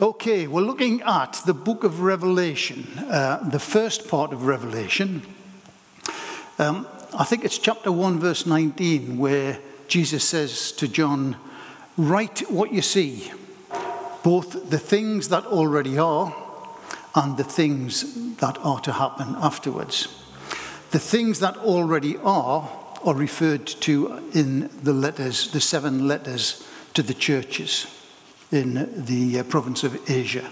Okay, we're looking at the book of Revelation, uh, the first part of Revelation. Um, I think it's chapter 1, verse 19, where Jesus says to John, Write what you see, both the things that already are and the things that are to happen afterwards. The things that already are are referred to in the letters, the seven letters to the churches in the uh, province of Asia.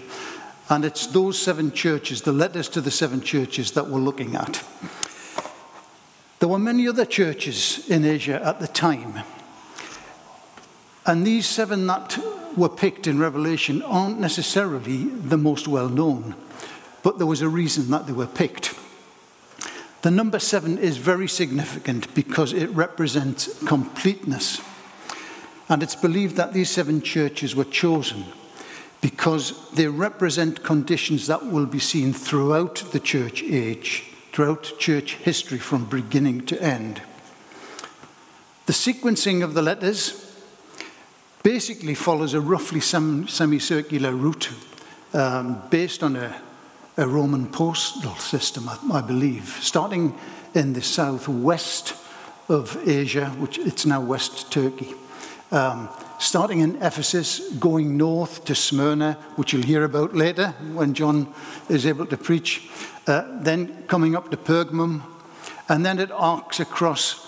And it's those seven churches, the letters to the seven churches, that we're looking at. There were many other churches in Asia at the time. And these seven that were picked in Revelation aren't necessarily the most well known, but there was a reason that they were picked. The number seven is very significant because it represents completeness. And it's believed that these seven churches were chosen because they represent conditions that will be seen throughout the church age, throughout church history from beginning to end. The sequencing of the letters basically follows a roughly semicircular route um, based on a, a, Roman postal system, I, I believe, starting in the southwest of Asia, which it's now West Turkey um, starting in Ephesus, going north to Smyrna, which you'll hear about later when John is able to preach, uh, then coming up to Pergamum, and then it arcs across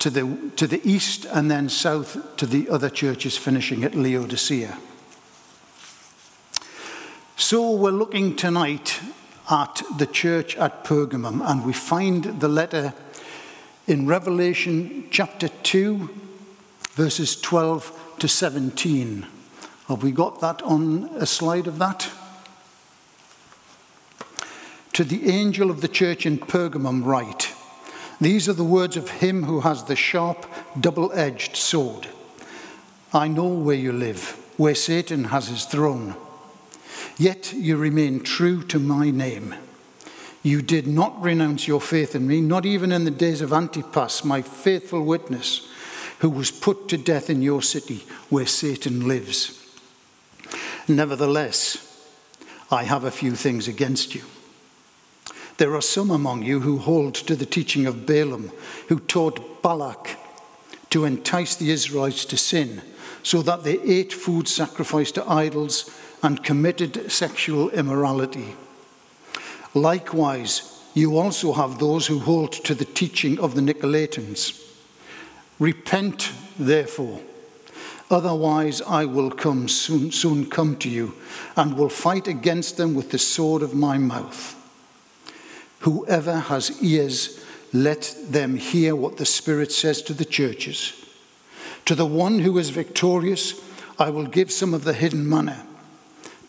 to the, to the east and then south to the other churches, finishing at Laodicea. So we're looking tonight at the church at Pergamum, and we find the letter in Revelation chapter 2 verses 12 to 17. Have we got that on a slide of that? To the angel of the church in Pergamum, write These are the words of him who has the sharp, double edged sword. I know where you live, where Satan has his throne. Yet you remain true to my name. You did not renounce your faith in me, not even in the days of Antipas, my faithful witness who was put to death in your city where Satan lives. Nevertheless, I have a few things against you. There are some among you who hold to the teaching of Balaam, who taught Balak to entice the Israelites to sin, so that they ate food sacrificed to idols and committed sexual immorality. Likewise, you also have those who hold to the teaching of the Nicolaitans Repent, therefore, otherwise I will come soon, soon come to you and will fight against them with the sword of my mouth. Whoever has ears, let them hear what the Spirit says to the churches. To the one who is victorious, I will give some of the hidden manna.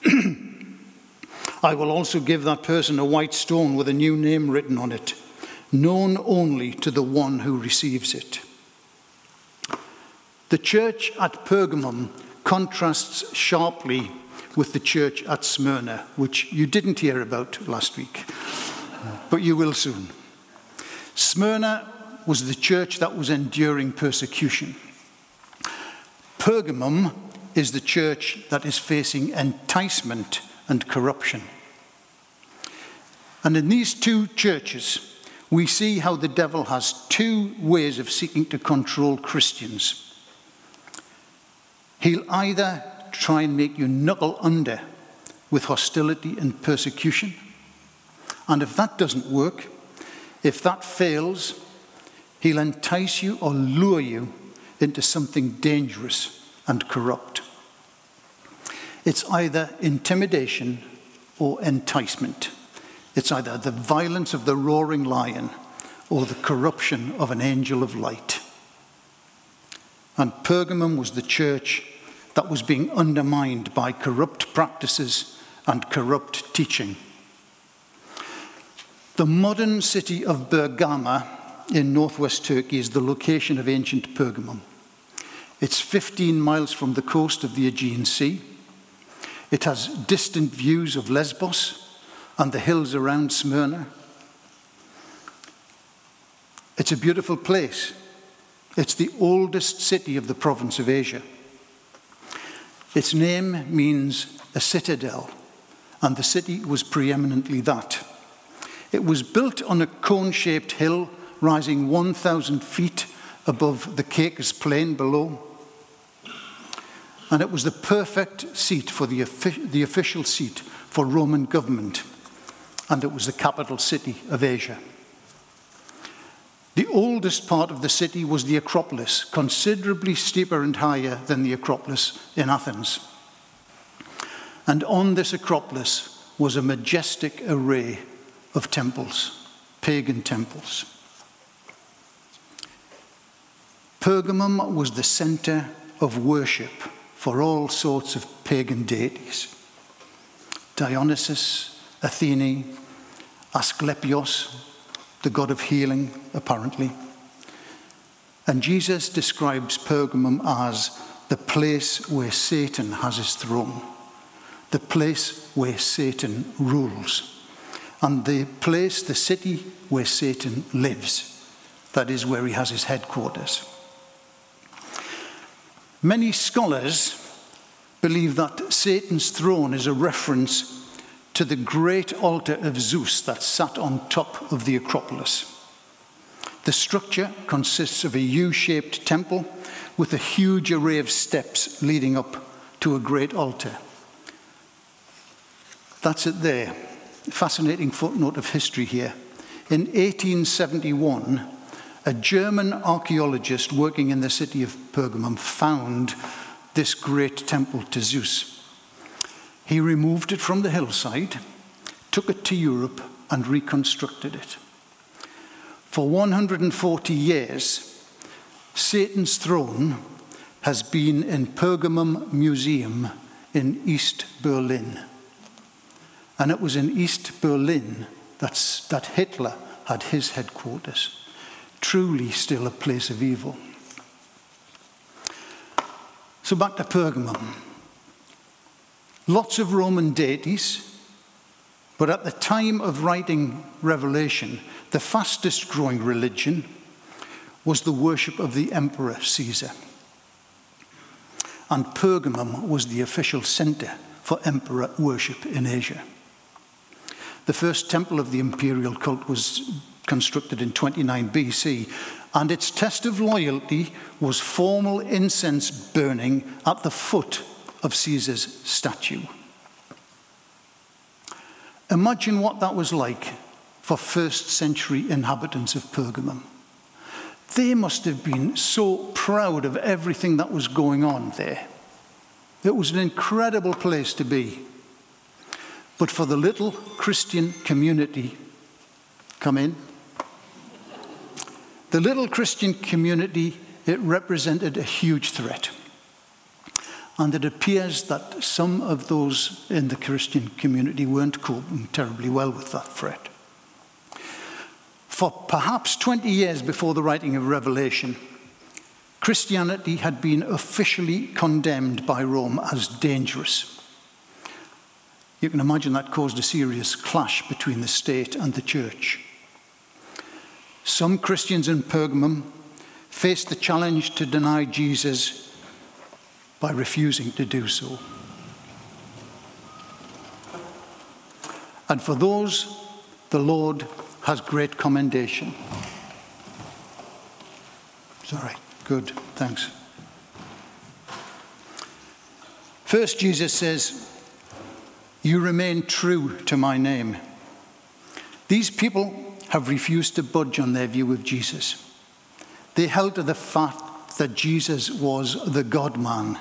I will also give that person a white stone with a new name written on it, known only to the one who receives it. The church at Pergamum contrasts sharply with the church at Smyrna, which you didn't hear about last week, but you will soon. Smyrna was the church that was enduring persecution. Pergamum is the church that is facing enticement and corruption. And in these two churches, we see how the devil has two ways of seeking to control Christians. He'll either try and make you knuckle under with hostility and persecution. And if that doesn't work, if that fails, he'll entice you or lure you into something dangerous and corrupt. It's either intimidation or enticement. It's either the violence of the roaring lion or the corruption of an angel of light. And Pergamum was the church that was being undermined by corrupt practices and corrupt teaching. The modern city of Bergama in northwest Turkey is the location of ancient Pergamum. It's 15 miles from the coast of the Aegean Sea. It has distant views of Lesbos and the hills around Smyrna. It's a beautiful place. It's the oldest city of the province of Asia. Its name means a citadel, and the city was preeminently that. It was built on a cone shaped hill rising 1,000 feet above the Caicus plain below. And it was the perfect seat for the, the official seat for Roman government, and it was the capital city of Asia. The oldest part of the city was the Acropolis, considerably steeper and higher than the Acropolis in Athens. And on this Acropolis was a majestic array of temples, pagan temples. Pergamum was the center of worship for all sorts of pagan deities Dionysus, Athene, Asclepios, the god of healing, apparently. And Jesus describes Pergamum as the place where Satan has his throne, the place where Satan rules, and the place, the city where Satan lives. That is where he has his headquarters. Many scholars believe that Satan's throne is a reference to the great altar of Zeus that sat on top of the Acropolis. The structure consists of a U shaped temple with a huge array of steps leading up to a great altar. That's it there. Fascinating footnote of history here. In 1871, a German archaeologist working in the city of Pergamum found this great temple to Zeus. He removed it from the hillside, took it to Europe, and reconstructed it. For 140 years, Satan's throne has been in Pergamum Museum in East Berlin. And it was in East Berlin that's, that Hitler had his headquarters. Truly, still a place of evil. So back to Pergamum. Lots of Roman deities, but at the time of writing Revelation, the fastest growing religion was the worship of the Emperor Caesar. And Pergamum was the official center for emperor worship in Asia. The first temple of the imperial cult was constructed in 29 BC, and its test of loyalty was formal incense burning at the foot of Caesar's statue. Imagine what that was like for first century inhabitants of Pergamum. They must have been so proud of everything that was going on there. It was an incredible place to be. But for the little Christian community, come in. The little Christian community, it represented a huge threat. And it appears that some of those in the Christian community weren't coping terribly well with that threat. For perhaps 20 years before the writing of Revelation, Christianity had been officially condemned by Rome as dangerous. You can imagine that caused a serious clash between the state and the church. Some Christians in Pergamum faced the challenge to deny Jesus by refusing to do so. And for those, the Lord has great commendation. Sorry, good, thanks. First, Jesus says, You remain true to my name. These people have refused to budge on their view of Jesus. They held to the fact that Jesus was the God man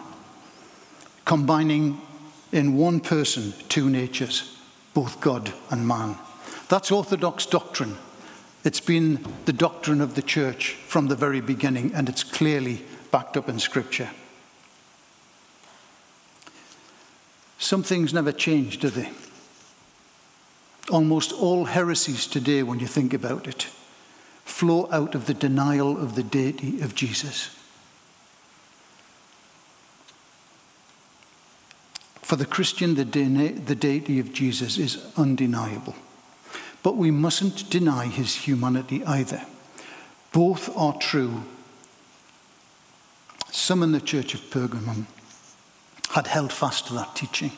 combining in one person two natures, both God and man. That's Orthodox doctrine. It's been the doctrine of the church from the very beginning, and it's clearly backed up in Scripture. Some things never change, do they? Almost all heresies today, when you think about it, flow out of the denial of the deity of Jesus. For the Christian, the, the deity of Jesus is undeniable. But we mustn't deny his humanity either. Both are true. Some in the church of Pergamum had held fast to that teaching.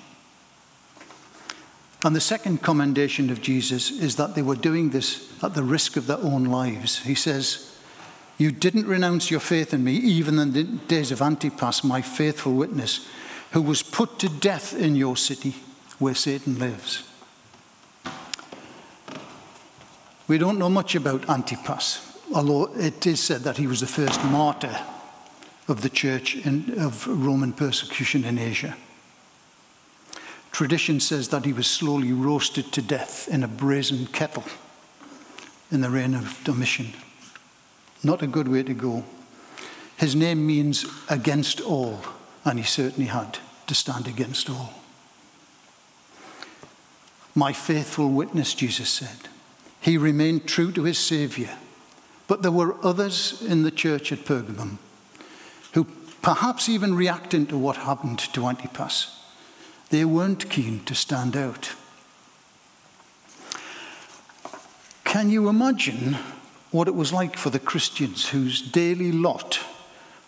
And the second commendation of Jesus is that they were doing this at the risk of their own lives. He says, You didn't renounce your faith in me, even in the days of Antipas, my faithful witness, who was put to death in your city where Satan lives. We don't know much about Antipas, although it is said that he was the first martyr of the church in, of Roman persecution in Asia. Tradition says that he was slowly roasted to death in a brazen kettle in the reign of Domitian. Not a good way to go. His name means against all, and he certainly had to stand against all. My faithful witness, Jesus said. He remained true to his Saviour. But there were others in the church at Pergamum who, perhaps even reacting to what happened to Antipas, they weren't keen to stand out. Can you imagine what it was like for the Christians whose daily lot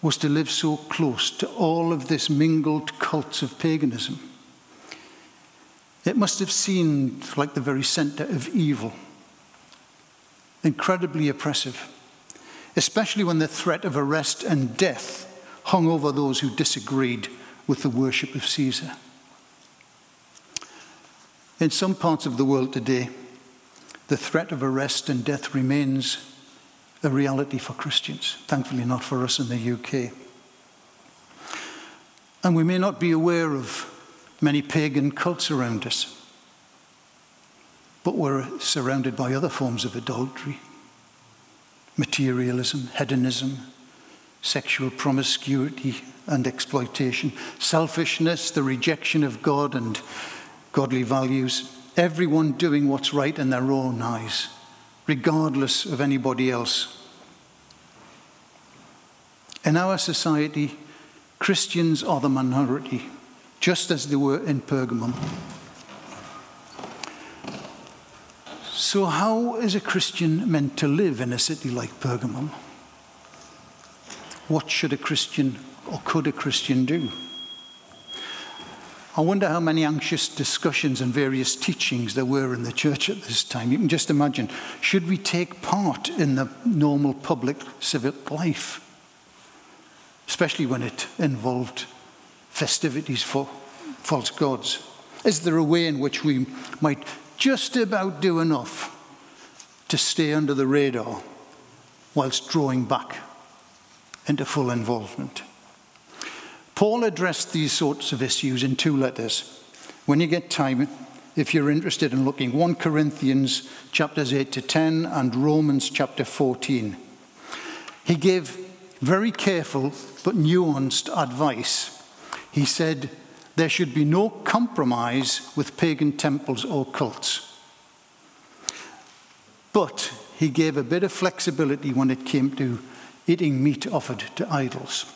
was to live so close to all of this mingled cults of paganism? It must have seemed like the very center of evil, incredibly oppressive, especially when the threat of arrest and death hung over those who disagreed with the worship of Caesar. In some parts of the world today, the threat of arrest and death remains a reality for Christians. Thankfully, not for us in the UK. And we may not be aware of many pagan cults around us, but we're surrounded by other forms of adultery materialism, hedonism, sexual promiscuity and exploitation, selfishness, the rejection of God and godly values, everyone doing what's right in their own eyes, regardless of anybody else. In our society, Christians are the minority, just as they were in Pergamum. So, how is a Christian meant to live in a city like Pergamum? What should a Christian or could a Christian do? I wonder how many anxious discussions and various teachings there were in the church at this time. You can just imagine should we take part in the normal public civic life? Especially when it involved festivities for false gods. Is there a way in which we might just about do enough to stay under the radar whilst drawing back into full involvement? Paul addressed these sorts of issues in two letters. When you get time, if you're interested in looking, 1 Corinthians chapters 8 to 10 and Romans chapter 14. He gave very careful but nuanced advice. He said there should be no compromise with pagan temples or cults. But he gave a bit of flexibility when it came to eating meat offered to idols.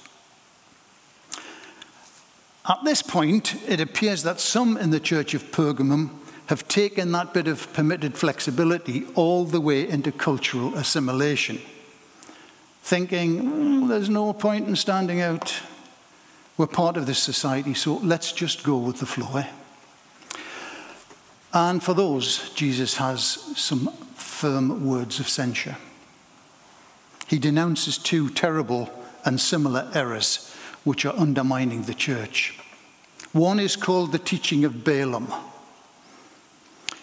At this point, it appears that some in the church of Pergamum have taken that bit of permitted flexibility all the way into cultural assimilation, thinking, mm, there's no point in standing out. We're part of this society, so let's just go with the flow. Eh? And for those, Jesus has some firm words of censure. He denounces two terrible and similar errors which are undermining the church. One is called the teaching of Balaam.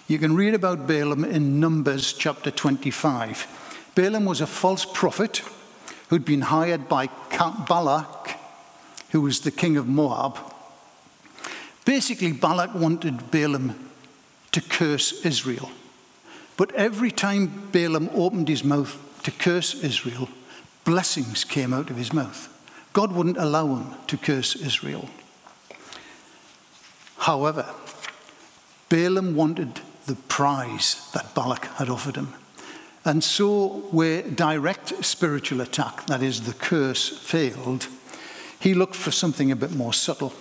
You can read about Balaam in Numbers chapter 25. Balaam was a false prophet who'd been hired by Balak, who was the king of Moab. Basically, Balak wanted Balaam to curse Israel. But every time Balaam opened his mouth to curse Israel, blessings came out of his mouth. God wouldn't allow him to curse Israel. However, Balaam wanted the prize that Balak had offered him. And so, where direct spiritual attack, that is, the curse, failed, he looked for something a bit more subtle,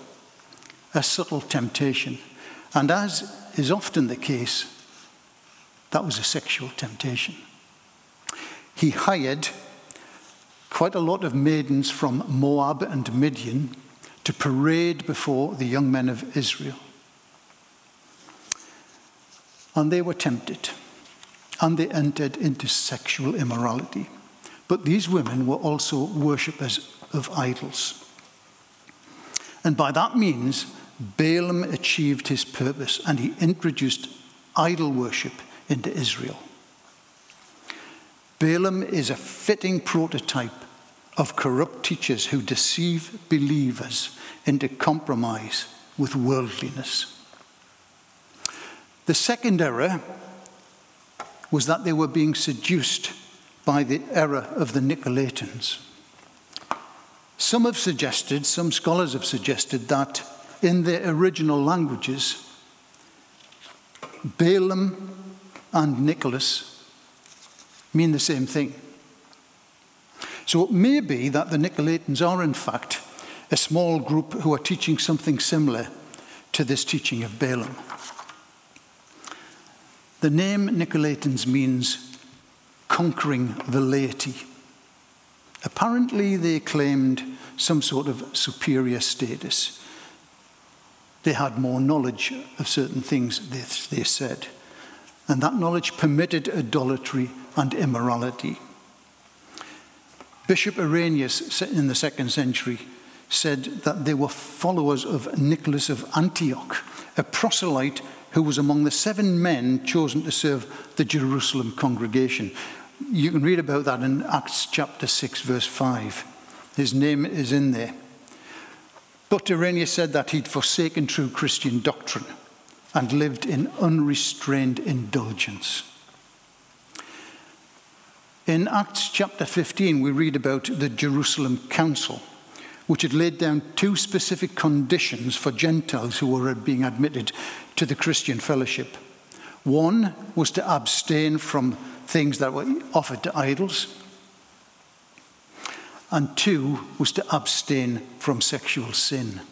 a subtle temptation. And as is often the case, that was a sexual temptation. He hired quite a lot of maidens from Moab and Midian to parade before the young men of Israel. And they were tempted, and they entered into sexual immorality. But these women were also worshippers of idols. And by that means, Balaam achieved his purpose and he introduced idol worship into Israel. Balaam is a fitting prototype of corrupt teachers who deceive believers into compromise with worldliness. The second error was that they were being seduced by the error of the Nicolaitans. Some have suggested, some scholars have suggested, that in their original languages, Balaam and Nicholas mean the same thing. So it may be that the Nicolaitans are, in fact, a small group who are teaching something similar to this teaching of Balaam. The name Nicolaitans means conquering the laity. Apparently, they claimed some sort of superior status. They had more knowledge of certain things, they, they said. And that knowledge permitted idolatry and immorality. Bishop Irenaeus in the second century said that they were followers of Nicholas of Antioch, a proselyte who was among the seven men chosen to serve the Jerusalem congregation. You can read about that in Acts chapter 6, verse 5. His name is in there. But Irenaeus said that he'd forsaken true Christian doctrine and lived in unrestrained indulgence. In Acts chapter 15, we read about the Jerusalem Council, which had laid down two specific conditions for Gentiles who were being admitted to the Christian fellowship. One was to abstain from things that were offered to idols, and two was to abstain from sexual sin.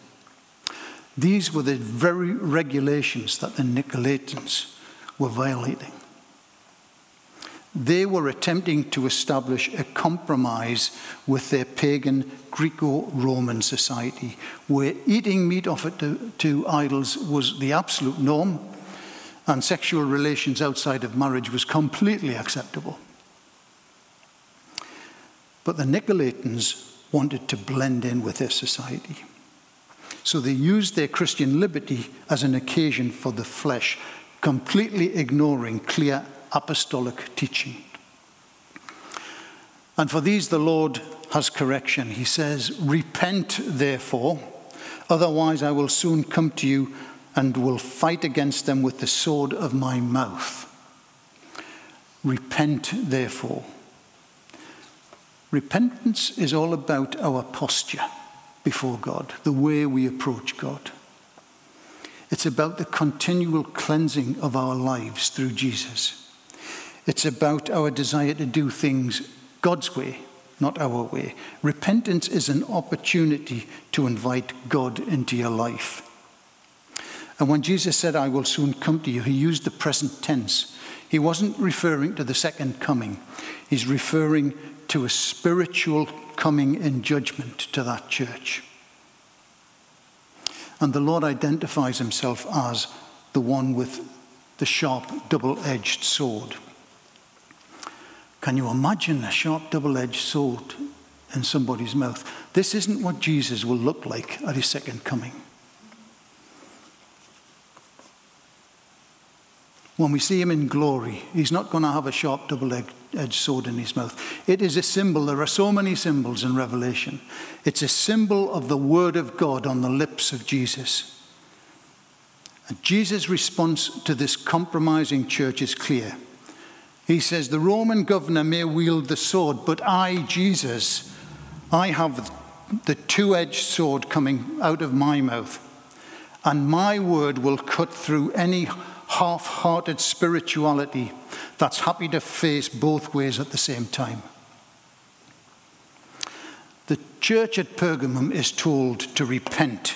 These were the very regulations that the Nicolaitans were violating. They were attempting to establish a compromise with their pagan Greco Roman society, where eating meat offered to, to, idols was the absolute norm, and sexual relations outside of marriage was completely acceptable. But the Nicolaitans wanted to blend in with their society. So they used their Christian liberty as an occasion for the flesh, completely ignoring clear apostolic teaching. And for these, the Lord has correction. He says, Repent, therefore, otherwise I will soon come to you and will fight against them with the sword of my mouth. Repent, therefore. Repentance is all about our posture before God, the way we approach God. It's about the continual cleansing of our lives through Jesus. It's about our desire to do things God's way, not our way. Repentance is an opportunity to invite God into your life. And when Jesus said, I will soon come to you, he used the present tense. He wasn't referring to the second coming, he's referring to a spiritual coming in judgment to that church. And the Lord identifies himself as the one with the sharp, double edged sword. Can you imagine a sharp, double edged sword in somebody's mouth? This isn't what Jesus will look like at his second coming. When we see him in glory, he's not going to have a sharp, double edged sword in his mouth. It is a symbol. There are so many symbols in Revelation. It's a symbol of the word of God on the lips of Jesus. And Jesus' response to this compromising church is clear. He says, The Roman governor may wield the sword, but I, Jesus, I have the two edged sword coming out of my mouth, and my word will cut through any half hearted spirituality that's happy to face both ways at the same time. The church at Pergamum is told to repent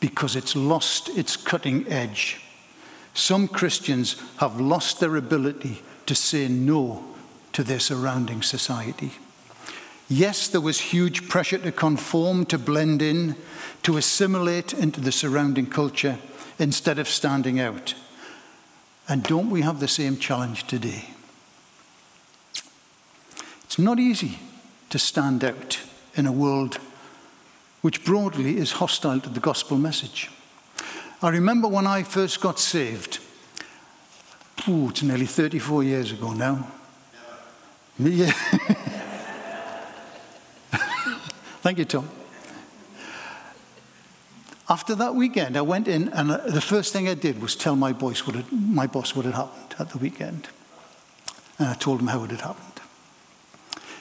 because it's lost its cutting edge. Some Christians have lost their ability to say no to their surrounding society. Yes, there was huge pressure to conform, to blend in, to assimilate into the surrounding culture instead of standing out. And don't we have the same challenge today? It's not easy to stand out in a world which broadly is hostile to the gospel message. I remember when I first got saved, ooh, it's nearly 34 years ago now. Me, Yeah. Thank you, Tom. After that weekend, I went in, and uh, the first thing I did was tell my boss what had, my boss what had happened at the weekend. And I told him how it had happened.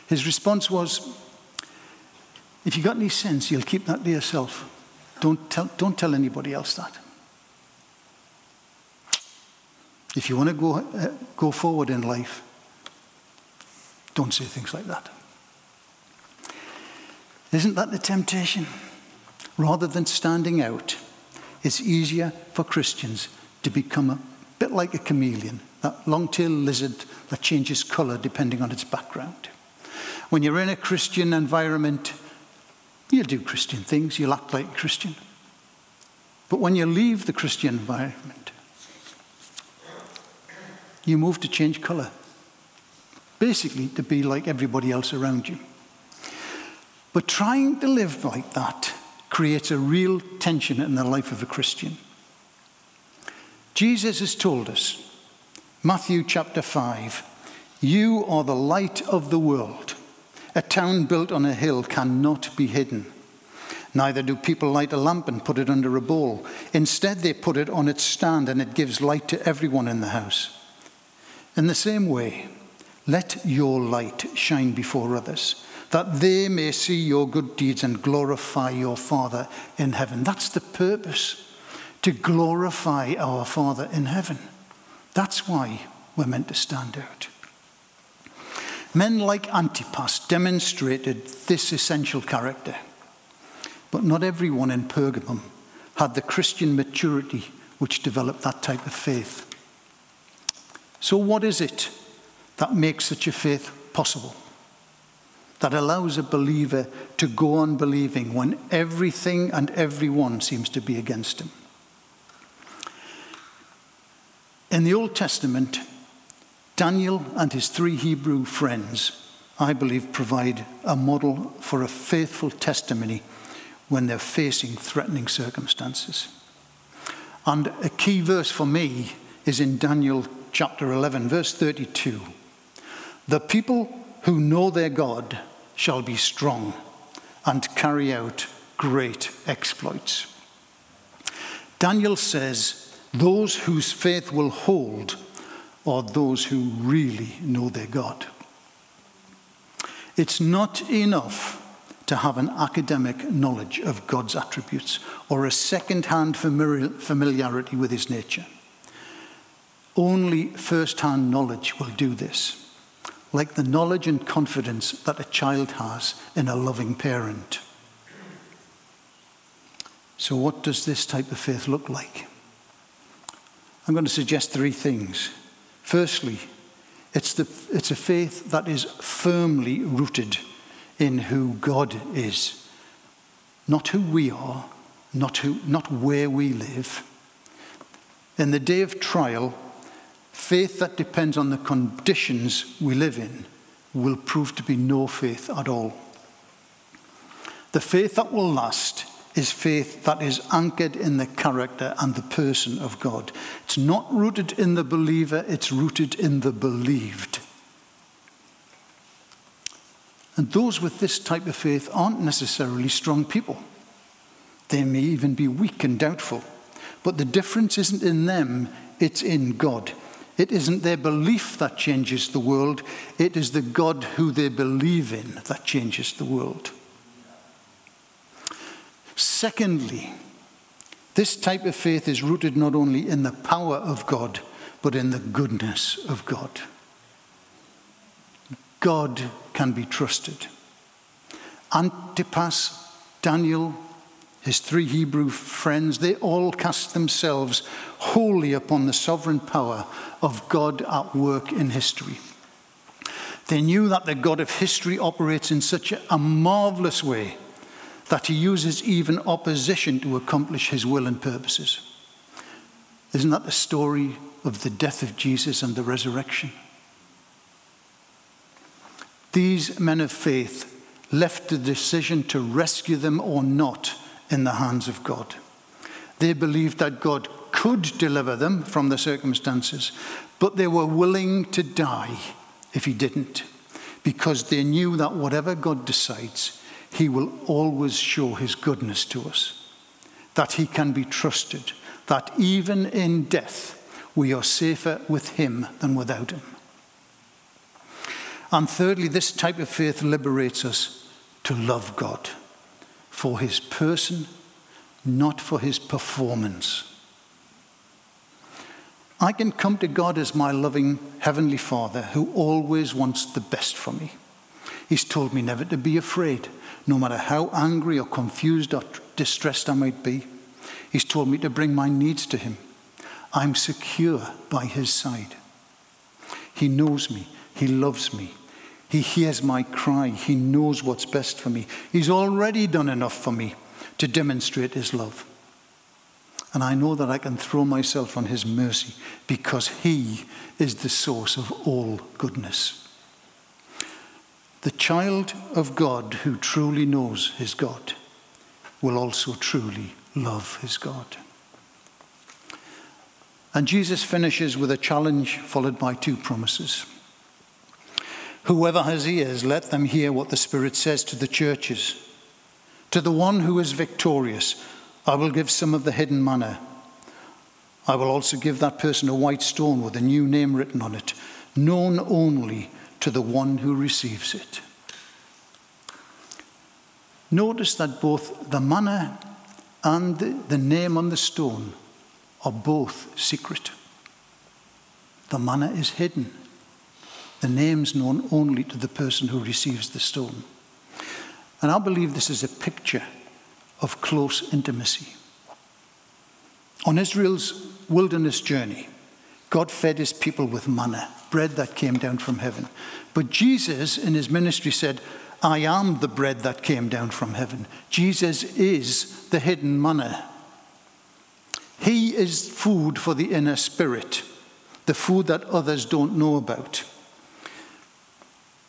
His response was, If you got any sense, you'll keep that to yourself. Don't tell, don't tell anybody else that. If you want to go, uh, go forward in life, don't say things like that. Isn't that the temptation? Rather than standing out, it's easier for Christians to become a bit like a chameleon, that long tailed lizard that changes colour depending on its background. When you're in a Christian environment, you'll do Christian things, you'll act like a Christian. But when you leave the Christian environment, you move to change colour. Basically, to be like everybody else around you. But trying to live like that creates a real tension in the life of a Christian. Jesus has told us, Matthew chapter 5, you are the light of the world. A town built on a hill cannot be hidden. Neither do people light a lamp and put it under a bowl. Instead, they put it on its stand and it gives light to everyone in the house. In the same way, let your light shine before others, that they may see your good deeds and glorify your Father in heaven. That's the purpose, to glorify our Father in heaven. That's why we're meant to stand out. Men like Antipas demonstrated this essential character. But not everyone in Pergamum had the Christian maturity which developed that type of faith. So, what is it that makes such a faith possible? That allows a believer to go on believing when everything and everyone seems to be against him. In the Old Testament, Daniel and his three Hebrew friends, I believe, provide a model for a faithful testimony when they're facing threatening circumstances. And a key verse for me is in Daniel chapter 11, verse 32. The people who know their God shall be strong and carry out great exploits. Daniel says, Those whose faith will hold are those who really know their God. It's not enough to have an academic knowledge of God's attributes or a second hand familiarity with his nature. Only first hand knowledge will do this, like the knowledge and confidence that a child has in a loving parent. So, what does this type of faith look like? I'm going to suggest three things. Firstly, it's, the, it's a faith that is firmly rooted in who God is, not who we are, not, who, not where we live. In the day of trial, Faith that depends on the conditions we live in will prove to be no faith at all. The faith that will last is faith that is anchored in the character and the person of God. It's not rooted in the believer, it's rooted in the believed. And those with this type of faith aren't necessarily strong people. They may even be weak and doubtful. But the difference isn't in them, it's in God. It isn't their belief that changes the world, it is the God who they believe in that changes the world. Secondly, this type of faith is rooted not only in the power of God, but in the goodness of God. God can be trusted. Antipas, Daniel, his three Hebrew friends, they all cast themselves wholly upon the sovereign power of God at work in history. They knew that the God of history operates in such a marvelous way that he uses even opposition to accomplish his will and purposes. Isn't that the story of the death of Jesus and the resurrection? These men of faith left the decision to rescue them or not in the hands of God. They believed that God could deliver them from the circumstances, but they were willing to die if He didn't, because they knew that whatever God decides, He will always show His goodness to us, that He can be trusted, that even in death, we are safer with Him than without Him. And thirdly, this type of faith liberates us to love God for His person, not for His performance. I can come to God as my loving Heavenly Father who always wants the best for me. He's told me never to be afraid, no matter how angry or confused or distressed I might be. He's told me to bring my needs to Him. I'm secure by His side. He knows me, He loves me, He hears my cry, He knows what's best for me. He's already done enough for me to demonstrate His love. And I know that I can throw myself on His mercy because He is the source of all goodness. The child of God who truly knows his God will also truly love his God. And Jesus finishes with a challenge followed by two promises. Whoever has ears, let them hear what the Spirit says to the churches. To the one who is victorious, I will give some of the hidden manna. I will also give that person a white stone with a new name written on it, known only to the one who receives it. Notice that both the manna and the name on the stone are both secret. The manna is hidden. The name's known only to the person who receives the stone. And I believe this is a picture of close intimacy. On Israel's wilderness journey, God fed his people with manna, bread that came down from heaven. But Jesus, in his ministry, said, I am the bread that came down from heaven. Jesus is the hidden manna. He is food for the inner spirit, the food that others don't know about.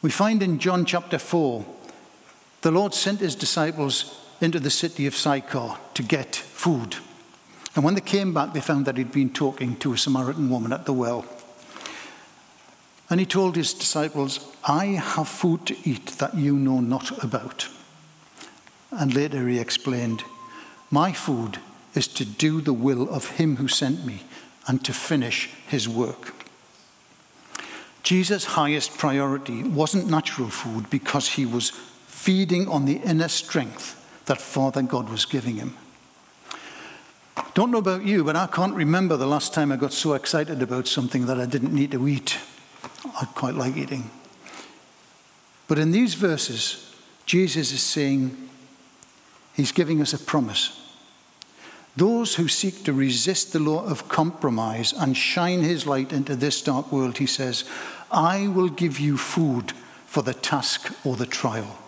We find in John chapter 4, the Lord sent his disciples into the city of Sychar to get food. And when they came back, they found that he'd been talking to a Samaritan woman at the well. And he told his disciples, I have food to eat that you know not about. And later he explained, My food is to do the will of him who sent me and to finish his work. Jesus' highest priority wasn't natural food because he was feeding on the inner strength that Father God was giving him. Don't know about you, but I can't remember the last time I got so excited about something that I didn't need to eat. I quite like eating. But in these verses, Jesus is saying, He's giving us a promise. Those who seek to resist the law of compromise and shine His light into this dark world, He says, I will give you food for the task or the trial.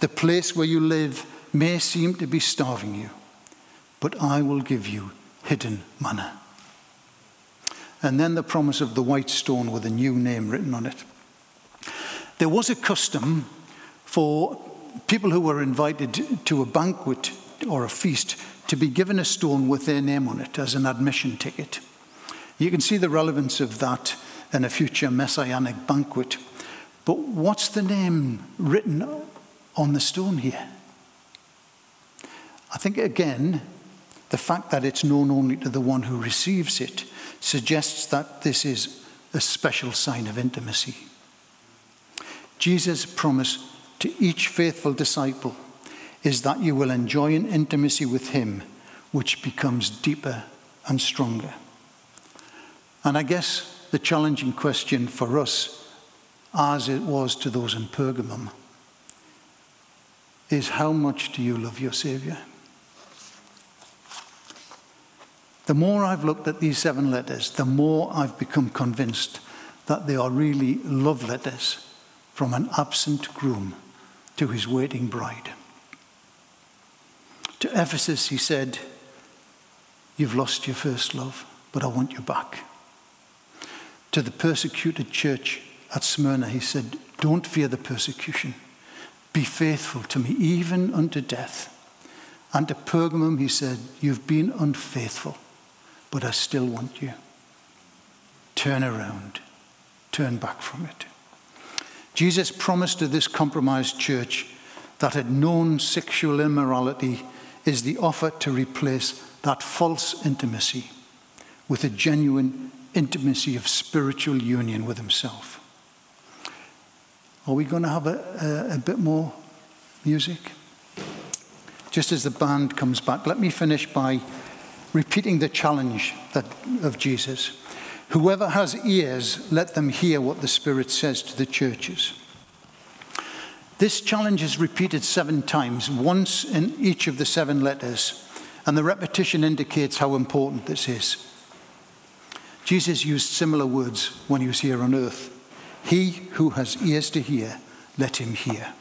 The place where you live may seem to be starving you, but I will give you hidden manna. And then the promise of the white stone with a new name written on it. There was a custom for people who were invited to a banquet or a feast to be given a stone with their name on it as an admission ticket. You can see the relevance of that in a future messianic banquet. But what's the name written on the stone here? I think, again, the fact that it's known only to the one who receives it suggests that this is a special sign of intimacy. Jesus' promise to each faithful disciple is that you will enjoy an intimacy with him which becomes deeper and stronger. And I guess the challenging question for us, as it was to those in Pergamum, is how much do you love your Saviour? The more I've looked at these seven letters, the more I've become convinced that they are really love letters from an absent groom to his waiting bride. To Ephesus, he said, You've lost your first love, but I want you back. To the persecuted church at Smyrna, he said, Don't fear the persecution. Be faithful to me, even unto death. And to Pergamum, he said, You've been unfaithful, but I still want you. Turn around, turn back from it. Jesus promised to this compromised church that had known sexual immorality is the offer to replace that false intimacy with a genuine intimacy of spiritual union with Himself. Are we going to have a, a, a bit more music? Just as the band comes back, let me finish by repeating the challenge that, of Jesus. Whoever has ears, let them hear what the Spirit says to the churches. This challenge is repeated seven times, once in each of the seven letters, and the repetition indicates how important this is. Jesus used similar words when he was here on earth. He who has ears to hear, let him hear.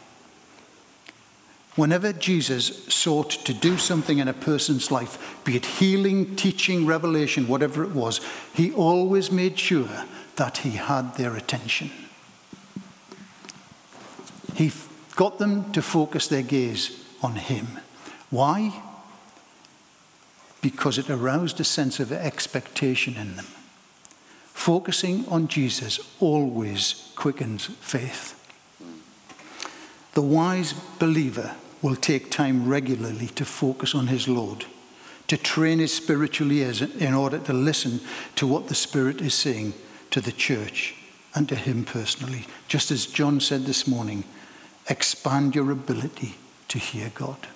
Whenever Jesus sought to do something in a person's life, be it healing, teaching, revelation, whatever it was, he always made sure that he had their attention. He got them to focus their gaze on him. Why? Because it aroused a sense of expectation in them. Focusing on Jesus always quickens faith. The wise believer will take time regularly to focus on his Lord, to train his spiritual ears in order to listen to what the Spirit is saying to the church and to him personally. Just as John said this morning, expand your ability to hear God.